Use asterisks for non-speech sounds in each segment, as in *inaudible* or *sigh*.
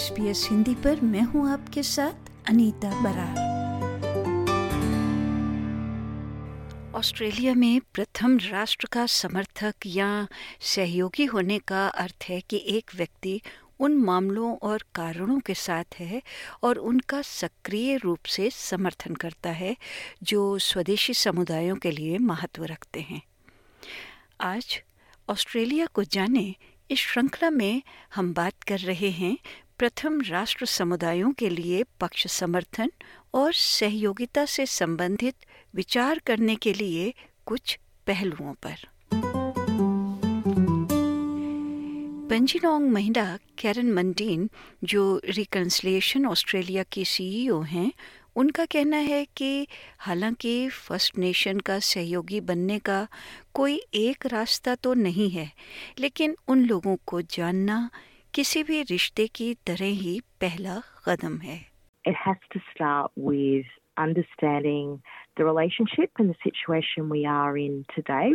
S Hindi पर मैं हूँ आपके साथ अनीता बरार। ऑस्ट्रेलिया में प्रथम राष्ट्र का समर्थक या सहयोगी होने का अर्थ है कि एक व्यक्ति उन मामलों और कारणों के साथ है और उनका सक्रिय रूप से समर्थन करता है, जो स्वदेशी समुदायों के लिए महत्व रखते हैं। आज ऑस्ट्रेलिया को जाने इस श्रृंखला में हम बात कर रहे हैं प्रथम राष्ट्र समुदायों के लिए पक्ष समर्थन और सहयोगिता से संबंधित विचार करने के लिए कुछ पहलुओं पर। पंजीनोंग महिला कैरन मंडीन, जो रिकन्सलेशन ऑस्ट्रेलिया की सीईओ हैं, उनका कहना है कि हालाँकि फ़र्स्ट नेशन का सहयोगी बनने का कोई एक रास्ता तो नहीं है, लेकिन उन लोगों को जानना किसी भी रिश्ते की तरह ही पहला कदम है It has to start with understanding the relationship and the situation we are in today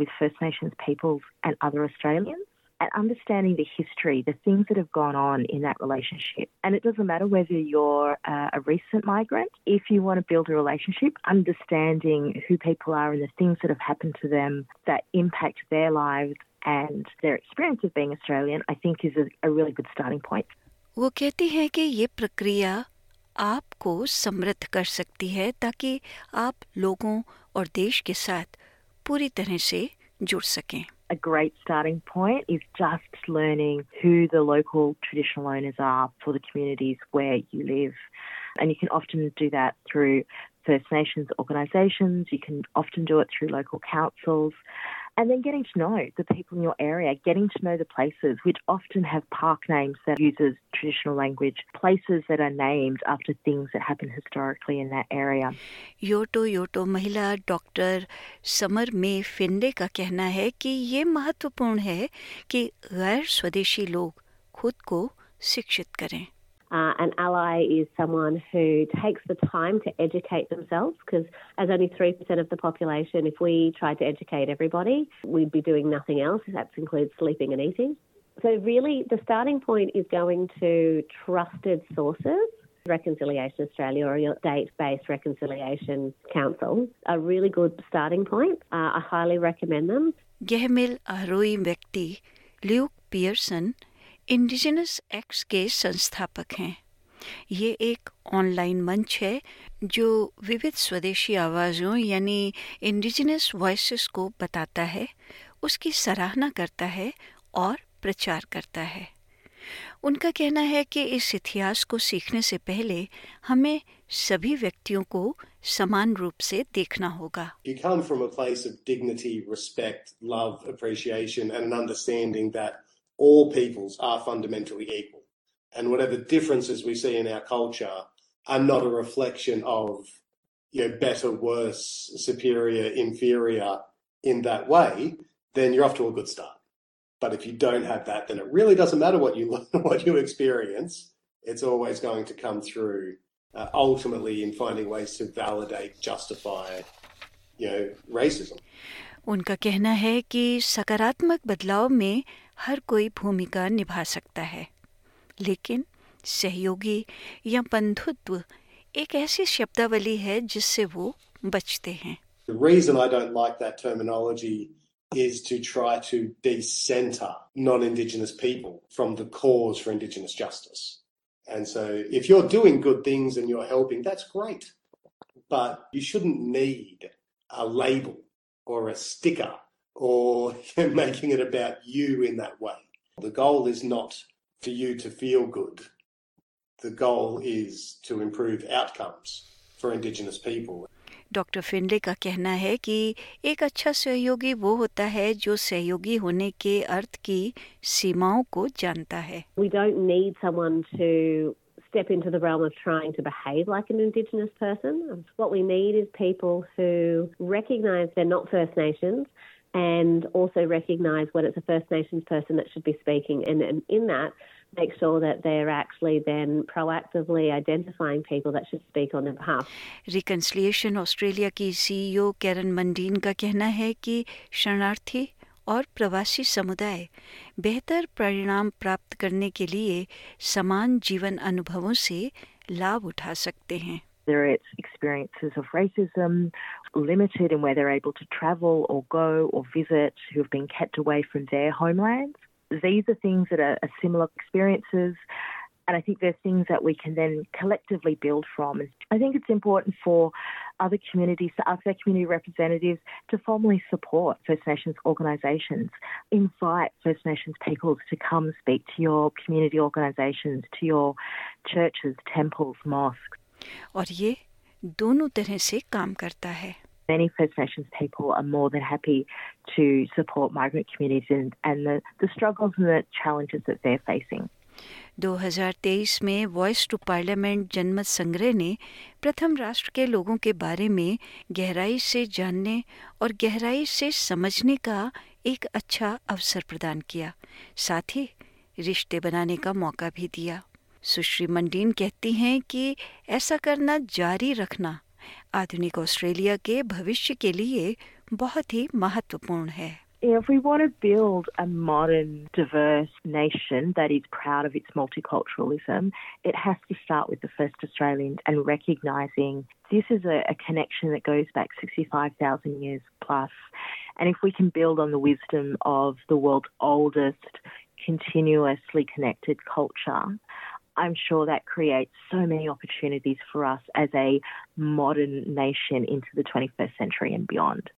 with First Nations peoples and other Australians. and understanding the history, the things that have gone on in that relationship. And it doesn't matter whether you're uh, a recent migrant, if you want to build a relationship, understanding who people are and the things that have happened to them that impact their lives and their experience of being Australian, I think is a, a really good starting point. वो कहती हैं कि ये प्रक्रिया आपको समृद्ध कर सकती है ताकि आप लोगों और देश के साथ पूरी तरह से जुड़ सकें a great starting point is just learning who the local traditional owners are for the communities where you live. And you can often do that through First Nations organisations, you can often do it through local councils, and then getting to know the people in your area, getting to know the places, which often have park names that uses traditional language, places that are named after things that happened historically in that area. Yorta Yorta महिला doctor summer में फिंडे का कहना है कि ये महत्वपूर्ण है कि गैर स्वदेशी लोग खुद को शिक्षित करें uh, an ally is someone who takes the time to educate themselves because, as only 3% of the population, if we tried to educate everybody, we'd be doing nothing else. That includes sleeping and eating. So, really, the starting point is going to trusted sources. Reconciliation Australia or your date based reconciliation council are really good starting point. Uh, I highly recommend them. Gehmil Arui Bekti, Luke Pearson, Indigenous X के संस्थापक हैं। ये एक online मंच है जो विविध स्वदेशी आवाज़ों यानी इंडिजिनस वॉइसेस को बताता है उसकी सराहना करता है और प्रचार करता है। उनका कहना है कि इस इतिहास को सीखने से पहले हमें सभी व्यक्तियों को समान रूप से देखना होगा। You come from a place of dignity, respect, love, appreciation and an understanding that all peoples are fundamentally equal. And whatever differences we see in our culture are not a reflection of you know, better, worse, superior, inferior in that way, then you're off to a good start. But if you don't have that, then it really doesn't matter what you *laughs* what you experience. It's always going to come through uh, ultimately in finding ways to validate, justify, you know, racism. उनका कहना है कि सकारात्मक बदलाव में हर कोई भूमिका निभा सकता है लेकिन सहयोगी या बंधुत्व एक ऐसी शब्दावली है जिससे वो बचते हैं The reason I don't like that terminology is to try to decenter non-Indigenous people from the cause for Indigenous justice. And so if you're doing good things and you're helping, that's great. But you shouldn't need a label or a sticker or *laughs* making it about you in that way. The goal is not for you to feel good. The goal is to improve outcomes for Indigenous people. Doctor Finlay का कहना है कि एक अच्छा सहयोगी वो होता है जो सहयोगी होने के अर्थ की सीमाओं को जानता है We don't need someone to step into the realm of trying to behave like an Indigenous person. What we need is people who recognise they're not First Nations and also recognise when it's a First Nations person that should be speaking, and, and in that, make sure that they're actually then proactively identifying people that should speak on their behalf. Reconciliation Australia की CEO Karen Mundine का कहना है कि शरणार्थी और प्रवासी समुदाय बेहतर परिणाम प्राप्त करने के लिए समान जीवन अनुभवों से लाभ उठा सकते हैं whether it's experiences of racism, limited in where they're able to travel or go or visit, who have been kept away from their homelands. These are things that are, are similar experiences. And I think there's things that we can then collectively build from. I think it's important for other communities, to ask their community representatives to formally support First Nations organisations. Invite First Nations peoples to come speak to your community organisations, to your churches, temples, mosques. Orie, दोनों तरह से काम करता है Many First Nations people are more than happy to support migrant communities and, and the, the struggles and the challenges that they're facing. 2023 में voice to parliament जनमत संग्रह ने प्रथम राष्ट्र के लोगों के बारे में गहराई से जानने और गहराई से समझने का एक अच्छा अवसर प्रदान किया साथ ही रिश्ते बनाने का मौका भी दिया सुश्री मंडीन कहती हैं कि ऐसा करना जारी रखना आधुनिक ऑस्ट्रेलिया के भविष्य के लिए बहुत ही महत्वपूर्ण है If we want to build a modern, diverse nation that is proud of its multiculturalism, it has to start with the first Australians and recognising this is a, a connection that goes back 65,000 years plus. And if we can build on the wisdom of the world's oldest, continuously connected culture, I'm sure that creates so many opportunities for us as a modern nation into the 21st century and beyond.